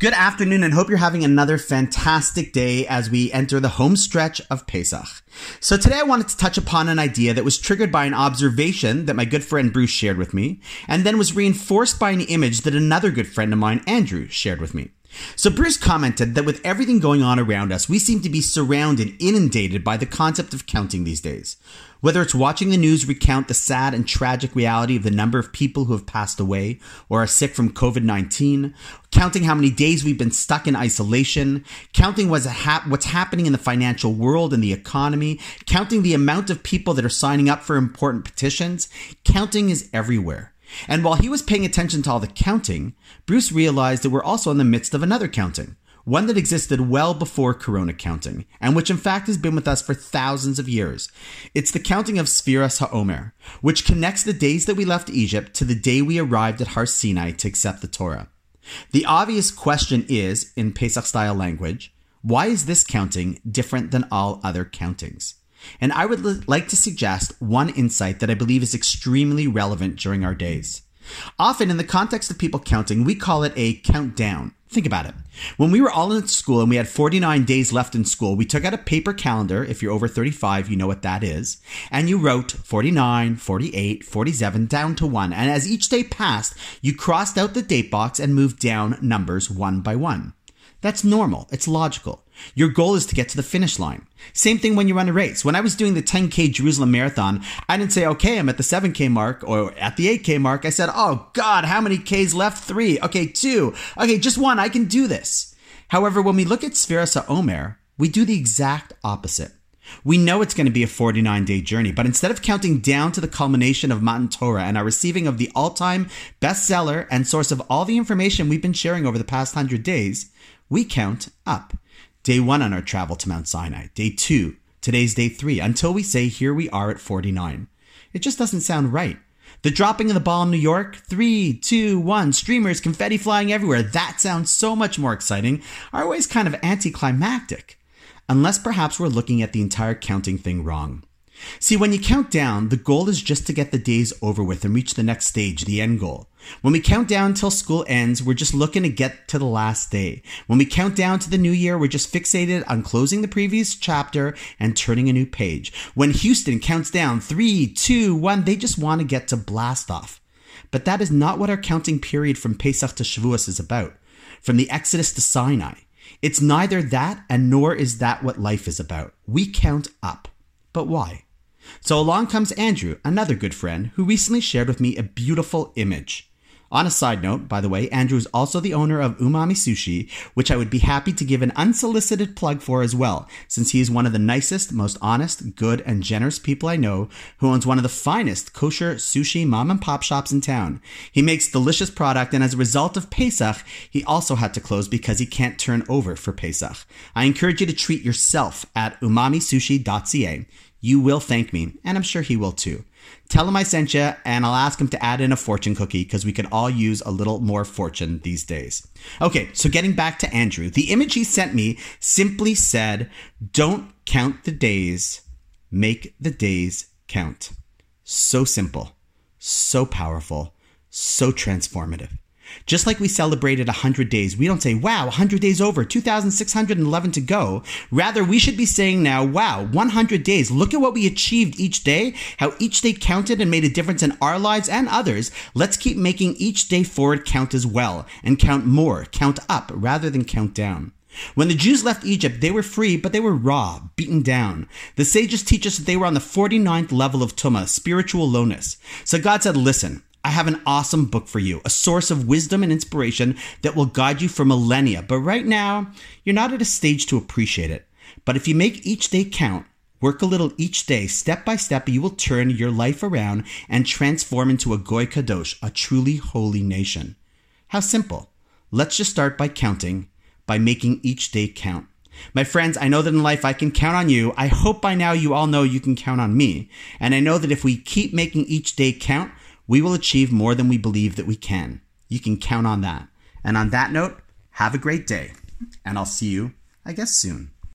Good afternoon and hope you're having another fantastic day as we enter the home stretch of Pesach. So today I wanted to touch upon an idea that was triggered by an observation that my good friend Bruce shared with me, and then was reinforced by an image that another good friend of mine, Andrew, shared with me. So Bruce commented that with everything going on around us, we seem to be surrounded, inundated by the concept of counting these days. Whether it's watching the news recount the sad and tragic reality of the number of people who have passed away or are sick from COVID 19, counting how many days we've been stuck in isolation, counting what's, ha- what's happening in the financial world and the economy, counting the amount of people that are signing up for important petitions, counting is everywhere. And while he was paying attention to all the counting, Bruce realized that we're also in the midst of another counting one that existed well before Corona counting, and which in fact has been with us for thousands of years. It's the counting of Sfiras HaOmer, which connects the days that we left Egypt to the day we arrived at Har Sinai to accept the Torah. The obvious question is, in Pesach style language, why is this counting different than all other countings? And I would like to suggest one insight that I believe is extremely relevant during our days. Often, in the context of people counting, we call it a countdown. Think about it. When we were all in school and we had 49 days left in school, we took out a paper calendar. If you're over 35, you know what that is. And you wrote 49, 48, 47 down to one. And as each day passed, you crossed out the date box and moved down numbers one by one. That's normal. It's logical. Your goal is to get to the finish line. Same thing when you run a race. When I was doing the 10K Jerusalem Marathon, I didn't say, okay, I'm at the 7K mark or at the 8K mark. I said, oh God, how many Ks left? Three. Okay, two. Okay, just one. I can do this. However, when we look at Sfiras HaOmer, we do the exact opposite. We know it's going to be a 49 day journey, but instead of counting down to the culmination of Matan Torah and our receiving of the all time bestseller and source of all the information we've been sharing over the past 100 days, we count up. Day one on our travel to Mount Sinai, day two, today's day three, until we say, here we are at 49. It just doesn't sound right. The dropping of the ball in New York, three, two, one, streamers, confetti flying everywhere. That sounds so much more exciting, are always kind of anticlimactic. Unless perhaps we're looking at the entire counting thing wrong. See, when you count down, the goal is just to get the days over with and reach the next stage, the end goal. When we count down until school ends, we're just looking to get to the last day. When we count down to the new year, we're just fixated on closing the previous chapter and turning a new page. When Houston counts down three, two, one, they just want to get to blast off. But that is not what our counting period from Pesach to Shavuos is about. From the Exodus to Sinai. It's neither that and nor is that what life is about. We count up. But why? So along comes Andrew, another good friend, who recently shared with me a beautiful image. On a side note, by the way, Andrew is also the owner of Umami Sushi, which I would be happy to give an unsolicited plug for as well, since he is one of the nicest, most honest, good, and generous people I know, who owns one of the finest kosher sushi mom and pop shops in town. He makes delicious product, and as a result of Pesach, he also had to close because he can't turn over for Pesach. I encourage you to treat yourself at umamisushi.ca. You will thank me, and I'm sure he will too. Tell him I sent you, and I'll ask him to add in a fortune cookie because we could all use a little more fortune these days. Okay, so getting back to Andrew, the image he sent me simply said, Don't count the days, make the days count. So simple, so powerful, so transformative. Just like we celebrated 100 days, we don't say, wow, 100 days over, 2,611 to go. Rather, we should be saying now, wow, 100 days. Look at what we achieved each day, how each day counted and made a difference in our lives and others. Let's keep making each day forward count as well and count more, count up rather than count down. When the Jews left Egypt, they were free, but they were raw, beaten down. The sages teach us that they were on the 49th level of Tuma, spiritual lowness. So God said, listen, I have an awesome book for you, a source of wisdom and inspiration that will guide you for millennia. But right now, you're not at a stage to appreciate it. But if you make each day count, work a little each day, step by step, you will turn your life around and transform into a Goy Kadosh, a truly holy nation. How simple. Let's just start by counting, by making each day count. My friends, I know that in life I can count on you. I hope by now you all know you can count on me. And I know that if we keep making each day count, we will achieve more than we believe that we can. You can count on that. And on that note, have a great day. And I'll see you, I guess, soon.